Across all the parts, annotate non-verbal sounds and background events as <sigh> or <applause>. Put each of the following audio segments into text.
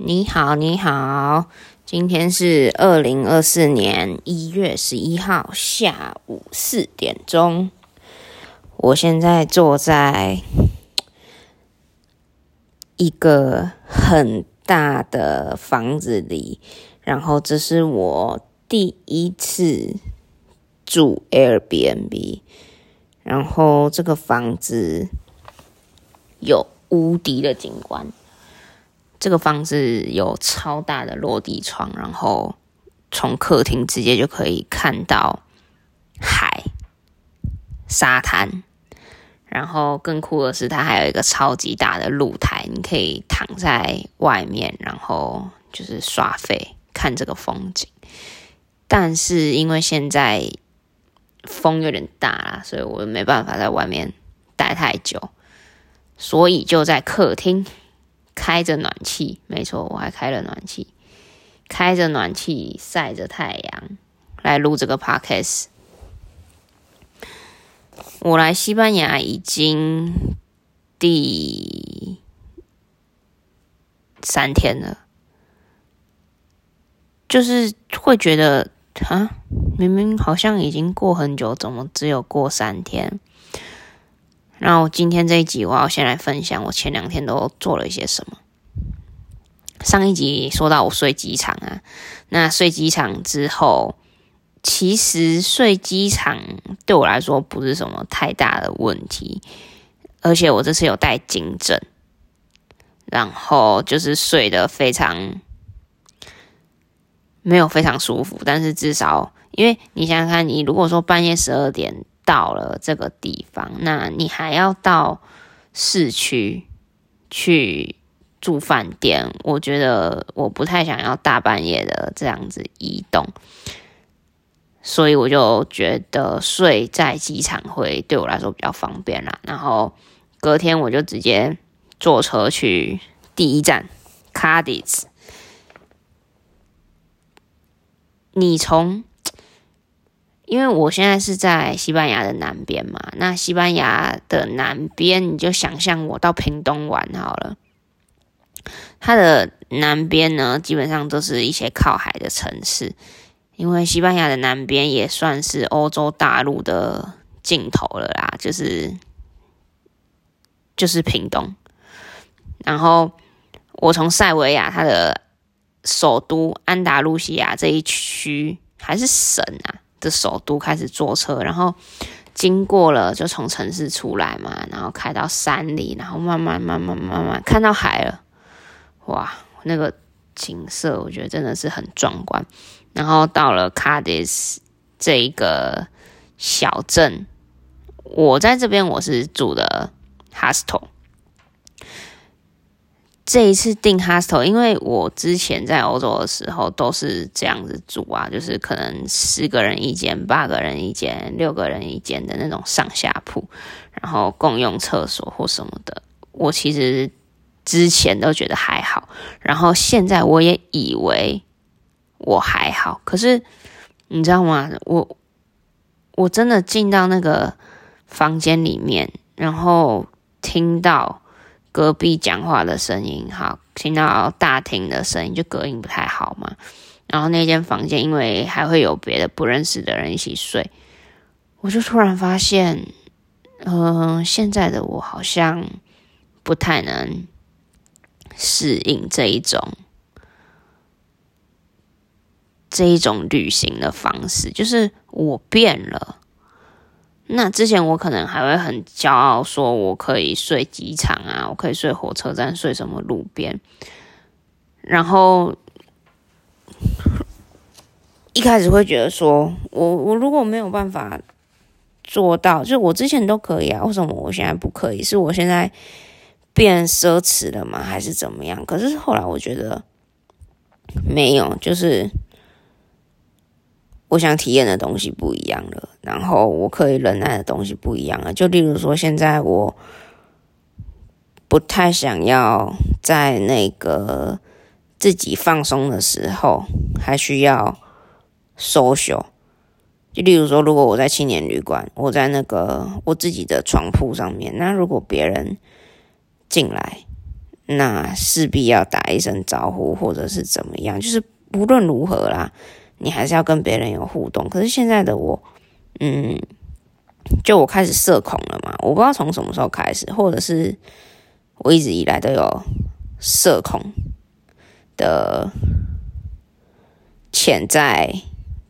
你好，你好，今天是二零二四年一月十一号下午四点钟。我现在坐在一个很大的房子里，然后这是我第一次住 Airbnb，然后这个房子有无敌的景观。这个房子有超大的落地窗，然后从客厅直接就可以看到海、沙滩。然后更酷的是，它还有一个超级大的露台，你可以躺在外面，然后就是耍废看这个风景。但是因为现在风有点大啦，所以我没办法在外面待太久，所以就在客厅。开着暖气，没错，我还开了暖气，开着暖气晒着太阳来录这个 podcast。我来西班牙已经第三天了，就是会觉得啊，明明好像已经过很久，怎么只有过三天？然后今天这一集，我要先来分享我前两天都做了一些什么。上一集说到我睡机场啊，那睡机场之后，其实睡机场对我来说不是什么太大的问题，而且我这次有带颈枕，然后就是睡得非常没有非常舒服，但是至少因为你想想看，你如果说半夜十二点。到了这个地方，那你还要到市区去住饭店，我觉得我不太想要大半夜的这样子移动，所以我就觉得睡在机场会对我来说比较方便啦。然后隔天我就直接坐车去第一站卡迪斯，你从。因为我现在是在西班牙的南边嘛，那西班牙的南边，你就想象我到屏东玩好了。它的南边呢，基本上都是一些靠海的城市，因为西班牙的南边也算是欧洲大陆的尽头了啦，就是就是屏东。然后我从塞维亚，它的首都安达卢西亚这一区还是省啊。的首都开始坐车，然后经过了，就从城市出来嘛，然后开到山里，然后慢慢慢慢慢慢看到海了，哇，那个景色我觉得真的是很壮观。然后到了卡迪斯这一个小镇，我在这边我是住的 hostel。这一次订 hostel，因为我之前在欧洲的时候都是这样子住啊，就是可能十个人一间、八个人一间、六个人一间的那种上下铺，然后共用厕所或什么的。我其实之前都觉得还好，然后现在我也以为我还好，可是你知道吗？我我真的进到那个房间里面，然后听到。隔壁讲话的声音，好，听到大厅的声音，就隔音不太好嘛。然后那间房间，因为还会有别的不认识的人一起睡，我就突然发现，嗯、现在的我好像不太能适应这一种这一种旅行的方式，就是我变了。那之前我可能还会很骄傲，说我可以睡机场啊，我可以睡火车站，睡什么路边。然后一开始会觉得说，我我如果没有办法做到，就我之前都可以啊，为什么我现在不可以？是我现在变奢侈了吗？还是怎么样？可是后来我觉得没有，就是。我想体验的东西不一样了，然后我可以忍耐的东西不一样了。就例如说，现在我不太想要在那个自己放松的时候还需要 social。就例如说，如果我在青年旅馆，我在那个我自己的床铺上面，那如果别人进来，那势必要打一声招呼，或者是怎么样，就是无论如何啦，你还是要跟别人有互动。可是现在的我，嗯，就我开始社恐了嘛，我不知道从什么时候开始，或者是我一直以来都有社恐的潜在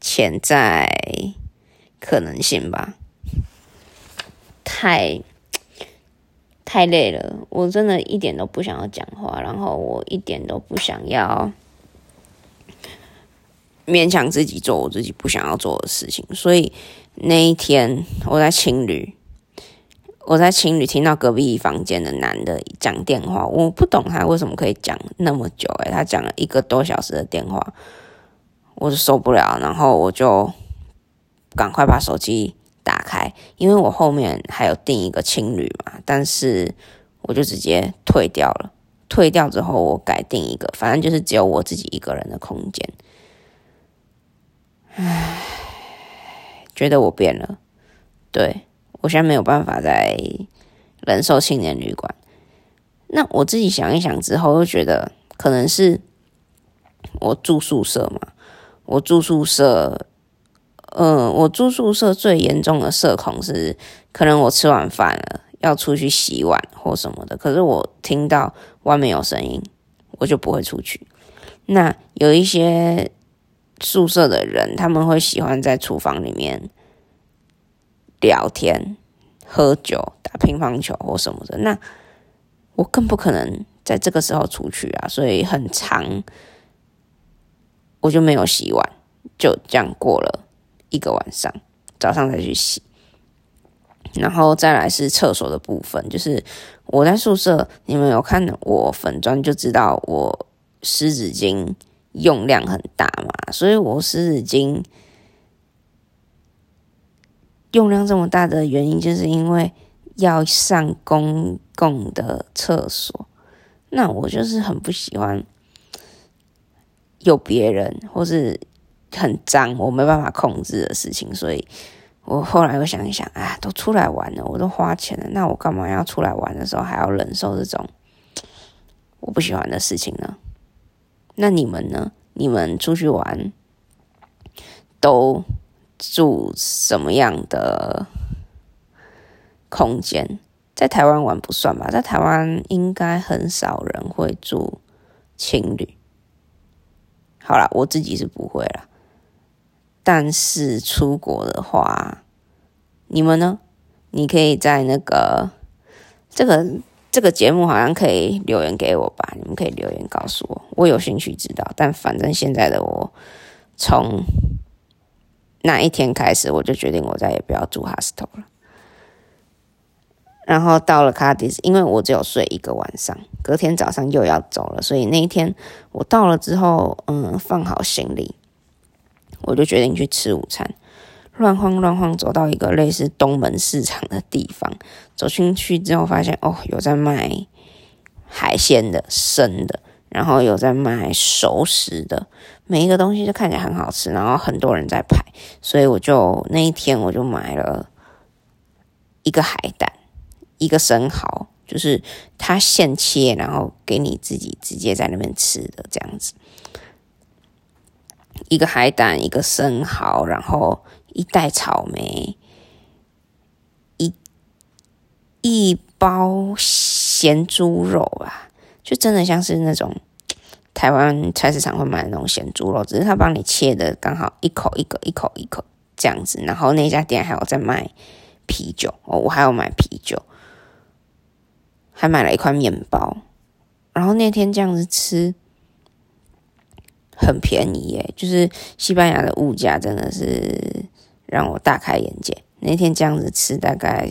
潜在可能性吧，太。太累了，我真的一点都不想要讲话，然后我一点都不想要勉强自己做我自己不想要做的事情。所以那一天我在青旅，我在青旅听到隔壁房间的男的讲电话，我不懂他为什么可以讲那么久，诶，他讲了一个多小时的电话，我就受不了，然后我就赶快把手机。打开，因为我后面还有订一个青旅嘛，但是我就直接退掉了。退掉之后，我改订一个，反正就是只有我自己一个人的空间。唉，觉得我变了，对，我现在没有办法再忍受青年旅馆。那我自己想一想之后，又觉得可能是我住宿舍嘛，我住宿舍。嗯，我住宿舍最严重的社恐是，可能我吃完饭了要出去洗碗或什么的，可是我听到外面有声音，我就不会出去。那有一些宿舍的人，他们会喜欢在厨房里面聊天、喝酒、打乒乓球或什么的，那我更不可能在这个时候出去啊，所以很长，我就没有洗碗，就这样过了。一个晚上，早上再去洗，然后再来是厕所的部分，就是我在宿舍，你们有看我粉专就知道我湿纸巾用量很大嘛，所以我湿纸巾用量这么大的原因，就是因为要上公共的厕所，那我就是很不喜欢有别人或是。很脏，我没办法控制的事情，所以我后来又想一想，啊，都出来玩了，我都花钱了，那我干嘛要出来玩的时候还要忍受这种我不喜欢的事情呢？那你们呢？你们出去玩都住什么样的空间？在台湾玩不算吧，在台湾应该很少人会住情侣。好啦，我自己是不会啦。但是出国的话，你们呢？你可以在那个这个这个节目好像可以留言给我吧？你们可以留言告诉我，我有兴趣知道。但反正现在的我，从那一天开始，我就决定我再也不要住 hostel 了。然后到了卡迪斯，因为我只有睡一个晚上，隔天早上又要走了，所以那一天我到了之后，嗯，放好行李。我就决定去吃午餐，乱晃乱晃走到一个类似东门市场的地方，走进去之后发现哦，有在卖海鲜的生的，然后有在卖熟食的，每一个东西都看起来很好吃，然后很多人在排，所以我就那一天我就买了一个海胆，一个生蚝，就是他现切，然后给你自己直接在那边吃的这样子。一个海胆，一个生蚝，然后一袋草莓，一一包咸猪肉啊，就真的像是那种台湾菜市场会买的那种咸猪肉，只是他帮你切的刚好一口一个，一口一口这样子。然后那家店还有在卖啤酒哦，我还要买啤酒，还买了一块面包。然后那天这样子吃。很便宜耶，就是西班牙的物价真的是让我大开眼界。那天这样子吃大概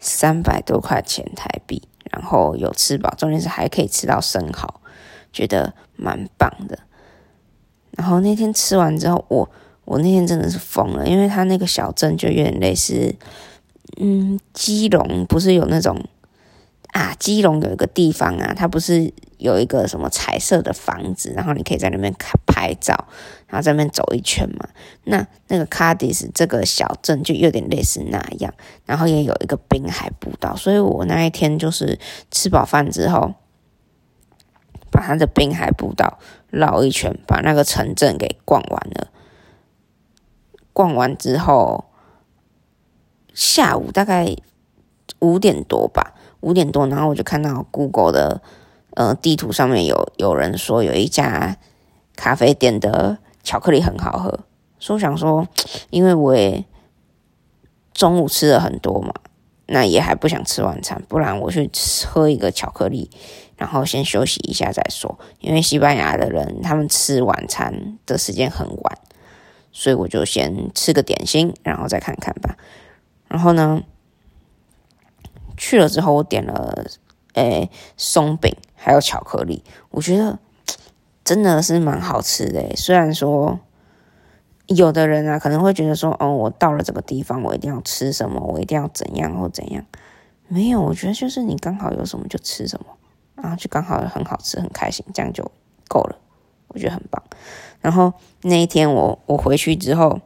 三百多块钱台币，然后有吃饱，重点是还可以吃到生蚝，觉得蛮棒的。然后那天吃完之后，我我那天真的是疯了，因为他那个小镇就有点类似，嗯，基隆不是有那种。啊，基隆有一个地方啊，它不是有一个什么彩色的房子，然后你可以在那边看拍照，然后在那边走一圈嘛。那那个卡迪斯这个小镇就有点类似那样，然后也有一个滨海步道，所以我那一天就是吃饱饭之后，把它的滨海步道绕一圈，把那个城镇给逛完了。逛完之后，下午大概五点多吧，五点多，然后我就看到 Google 的呃地图上面有有人说有一家咖啡店的巧克力很好喝，所以我想说，<tsk> 因为我也中午吃了很多嘛。那也还不想吃晚餐，不然我去喝一个巧克力，然后先休息一下再说。因为西班牙的人他们吃晚餐的时间很晚，所以我就先吃个点心，然后再看看吧。然后呢，去了之后我点了诶松饼还有巧克力，我觉得真的是蛮好吃的。虽然说。有的人啊，可能会觉得说，哦，我到了这个地方，我一定要吃什么，我一定要怎样或怎样。没有，我觉得就是你刚好有什么就吃什么，然后就刚好很好吃，很开心，这样就够了。我觉得很棒。然后那一天我我回去之后，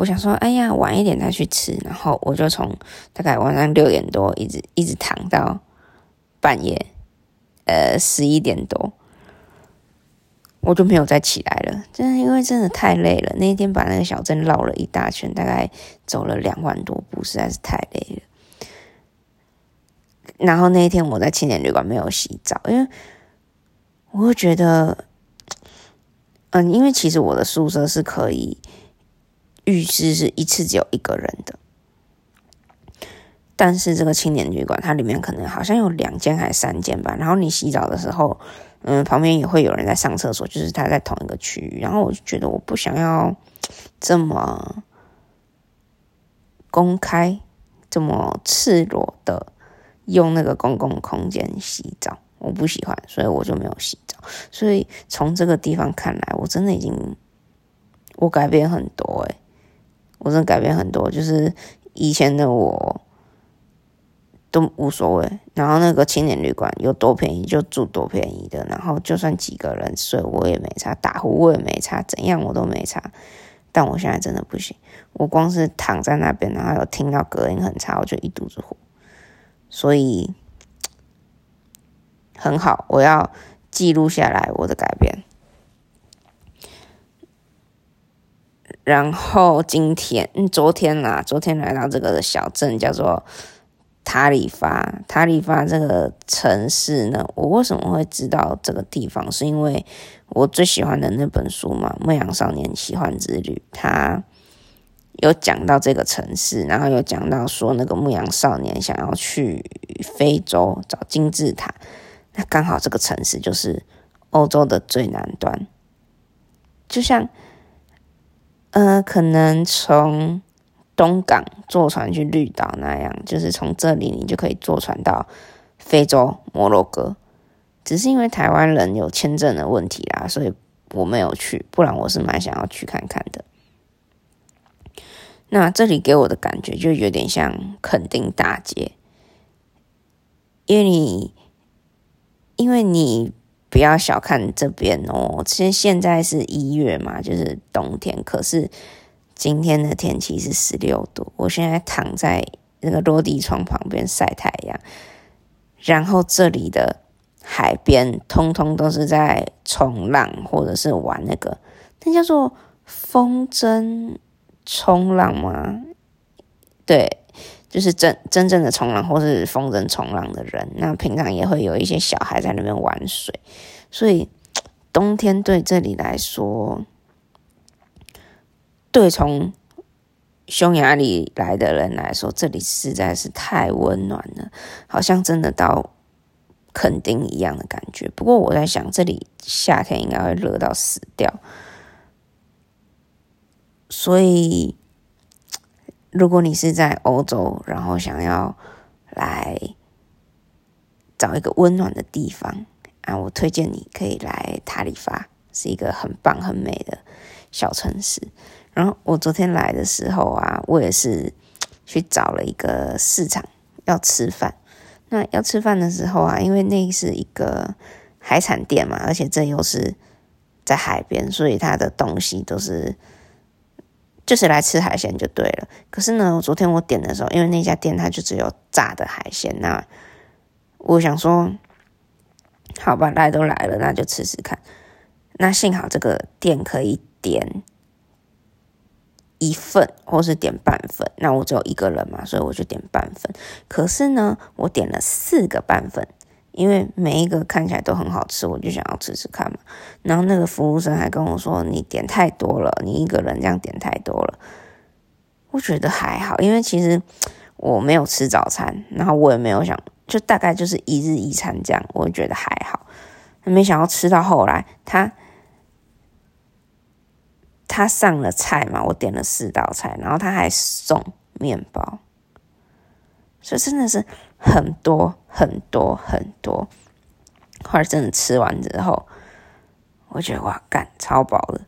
我想说，哎呀，晚一点再去吃。然后我就从大概晚上六点多一直一直躺到半夜，呃，十一点多。我就没有再起来了，真的，因为真的太累了。那一天把那个小镇绕了一大圈，大概走了两万多步，实在是太累了。然后那一天我在青年旅馆没有洗澡，因为我会觉得，嗯，因为其实我的宿舍是可以浴室是一次只有一个人的，但是这个青年旅馆它里面可能好像有两间还是三间吧。然后你洗澡的时候。嗯，旁边也会有人在上厕所，就是他在同一个区域。然后我就觉得我不想要 <tsk> 这么公开、这么赤裸的用那个公共空间洗澡，我不喜欢，所以我就没有洗澡。所以从这个地方看来，我真的已经我改变很多诶，我真的改变很多，就是以前的我。都无所谓，然后那个青年旅馆有多便宜就住多便宜的，然后就算几个人睡我也没差，打呼我也没差，怎样我都没差。但我现在真的不行，我光是躺在那边，然后有听到隔音很差，我就一肚子火。所以很好，我要记录下来我的改变。然后今天，嗯，昨天啦，昨天来到这个小镇叫做。塔里发，塔里发这个城市呢，我为什么会知道这个地方？是因为我最喜欢的那本书嘛，《牧羊少年奇幻之旅》，它有讲到这个城市，然后有讲到说那个牧羊少年想要去非洲找金字塔，那刚好这个城市就是欧洲的最南端，就像，呃，可能从。东港坐船去绿岛那样，就是从这里你就可以坐船到非洲摩洛哥。只是因为台湾人有签证的问题啦，所以我没有去，不然我是蛮想要去看看的。那这里给我的感觉就有点像垦丁大街，因为你，因为你不要小看这边哦，其实现在是一月嘛，就是冬天，可是。今天的天气是十六度，我现在躺在那个落地窗旁边晒太阳，然后这里的海边通通都是在冲浪或者是玩那个，那叫做风筝冲浪吗？对，就是真真正的冲浪或是风筝冲浪的人。那平常也会有一些小孩在那边玩水，所以冬天对这里来说。对，从匈牙利来的人来说，这里实在是太温暖了，好像真的到垦丁一样的感觉。不过我在想，这里夏天应该会热到死掉。所以，如果你是在欧洲，然后想要来找一个温暖的地方啊，我推荐你可以来塔里法，是一个很棒、很美的小城市。然后我昨天来的时候啊，我也是去找了一个市场要吃饭。那要吃饭的时候啊，因为那是一个海产店嘛，而且这又是在海边，所以它的东西都是就是来吃海鲜就对了。可是呢，我昨天我点的时候，因为那家店它就只有炸的海鲜，那我想说，好吧，来都来了，那就吃吃看。那幸好这个店可以点一份，或是点半份。那我只有一个人嘛，所以我就点半份。可是呢，我点了四个半份，因为每一个看起来都很好吃，我就想要吃吃看嘛。然后那个服务生还跟我说：“你点太多了，你一个人这样点太多了。”我觉得还好，因为其实我没有吃早餐，然后我也没有想，就大概就是一日一餐这样，我觉得还好。没想到吃到后来，他。他上了菜嘛，我点了四道菜，然后他还送面包，所以真的是很多很多很多。后来真的吃完之后，我觉得哇，干超饱了。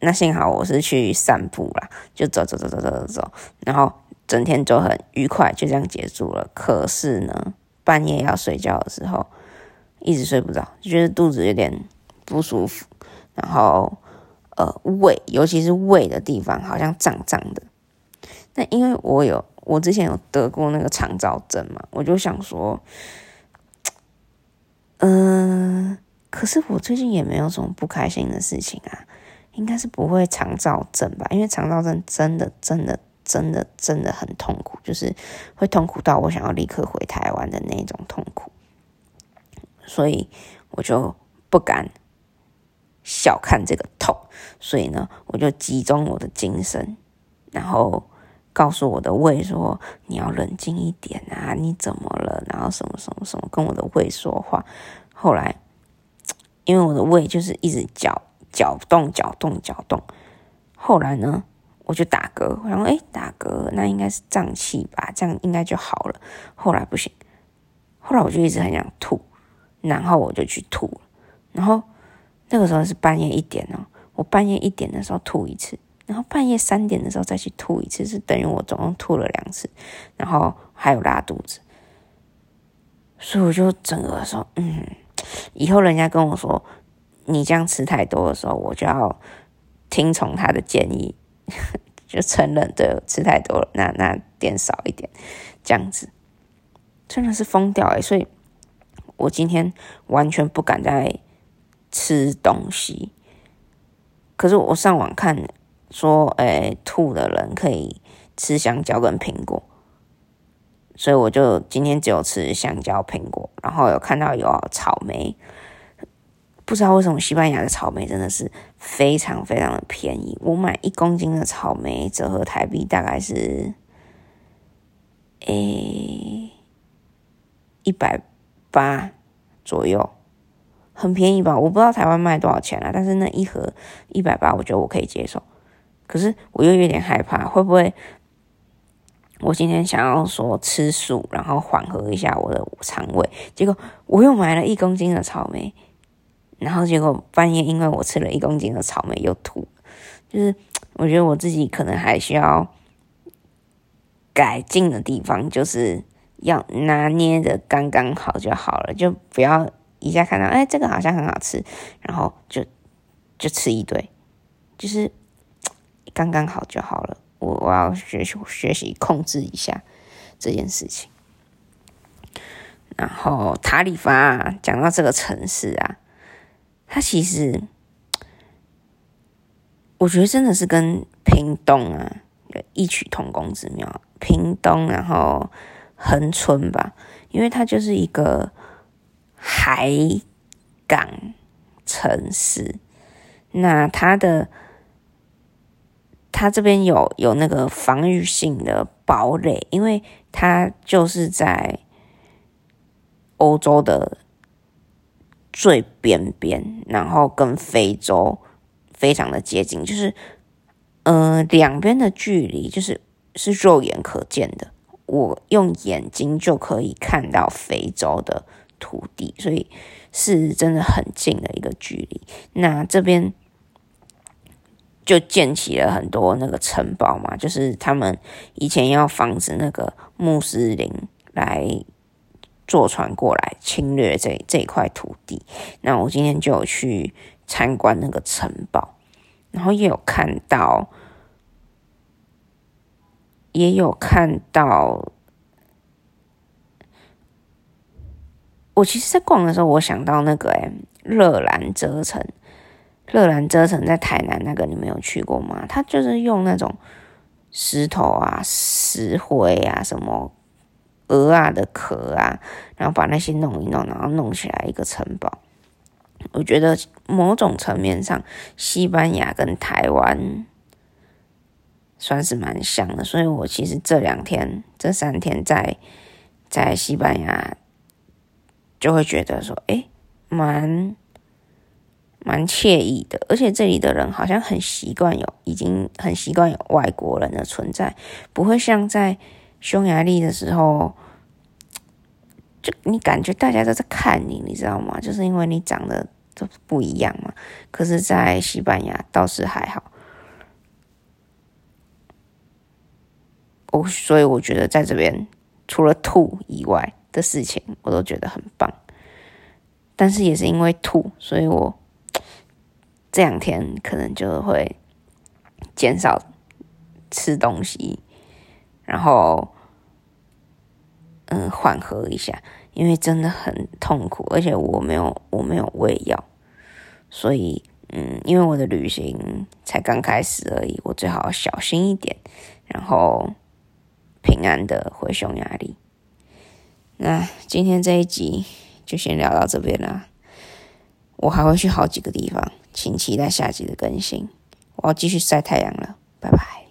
那幸好我是去散步啦，就走走走走走走走，然后整天就很愉快，就这样结束了。可是呢，半夜要睡觉的时候，一直睡不着，就觉得肚子有点不舒服，然后。呃，胃，尤其是胃的地方，好像胀胀的。那因为我有，我之前有得过那个肠燥症嘛，我就想说，嗯、可是我最近也没有什么不开心的事情啊，应该是不会肠燥症吧？因为肠燥症真的、真的、真的、真的很痛苦，就是会痛苦到我想要立刻回台湾的那种痛苦，所以我就不敢。小看这个痛，所以呢，我就集中我的精神，然后告诉我的胃说：“你要冷静一点啊，你怎么了？”然后什么什么什么跟我的胃说话。后来，因为我的胃就是一直搅搅动、搅动、搅动。后来呢，我就打嗝，然后诶，打嗝，那应该是胀气吧，这样应该就好了。后来不行，后来我就一直很想吐，然后我就去吐，然后。那个时候是半夜一点哦，我半夜一点的时候吐一次，然后半夜三点的时候再去吐一次，是等于我总共吐了两次，然后还有拉肚子，所以我就整个说，嗯，以后人家跟我说你这样吃太多的时候，我就要听从他的建议，就承认对，吃太多了，那那点少一点，这样子真的是疯掉欸，所以我今天完全不敢再。吃东西，可是我上网看说，哎、欸，吐的人可以吃香蕉跟苹果，所以我就今天只有吃香蕉、苹果，然后有看到有草莓，不知道为什么西班牙的草莓真的是非常非常的便宜，我买一公斤的草莓折合台币大概是，诶一百八左右。很便宜吧？我不知道台湾卖多少钱啊，但是那一盒一百八，我觉得我可以接受。可是我又有点害怕，会不会我今天想要说吃素，然后缓和一下我的肠胃，结果我又买了一公斤的草莓，然后结果半夜因为我吃了一公斤的草莓又吐，就是我觉得我自己可能还需要改进的地方，就是要拿捏的刚刚好就好了，就不要。一下看到，哎，这个好像很好吃，然后就就吃一堆，就是刚刚好就好了。我我要学习学习控制一下这件事情。然后塔里法啊，讲到这个城市啊，它其实我觉得真的是跟屏东啊有异曲同工之妙。屏东，然后恒春吧，因为它就是一个。海港城市，那它的它这边有有那个防御性的堡垒，因为它就是在欧洲的最边边，然后跟非洲非常的接近，就是呃两边的距离就是是肉眼可见的，我用眼睛就可以看到非洲的。土地，所以是真的很近的一个距离。那这边就建起了很多那个城堡嘛，就是他们以前要防止那个穆斯林来坐船过来侵略这这一块土地。那我今天就有去参观那个城堡，然后也有看到，也有看到。我其实，在逛的时候，我想到那个诶热兰遮城，热兰遮城在台南那个，你没有去过吗？它就是用那种石头啊、石灰啊、什么鹅啊的壳啊，然后把那些弄一弄，然后弄起来一个城堡。我觉得某种层面上，西班牙跟台湾算是蛮像的，所以我其实这两天、这三天在在西班牙。就会觉得说，诶，蛮蛮惬意的，而且这里的人好像很习惯有，已经很习惯有外国人的存在，不会像在匈牙利的时候，就你感觉大家都在看你，你知道吗？就是因为你长得都不一样嘛。可是，在西班牙倒是还好，我所以我觉得在这边除了吐以外。的事情我都觉得很棒，但是也是因为吐，所以我这两天可能就会减少吃东西，然后嗯缓和一下，因为真的很痛苦，而且我没有我没有喂药，所以嗯，因为我的旅行才刚开始而已，我最好小心一点，然后平安的回匈牙利。那今天这一集就先聊到这边啦，我还会去好几个地方，请期待下集的更新。我要继续晒太阳了，拜拜。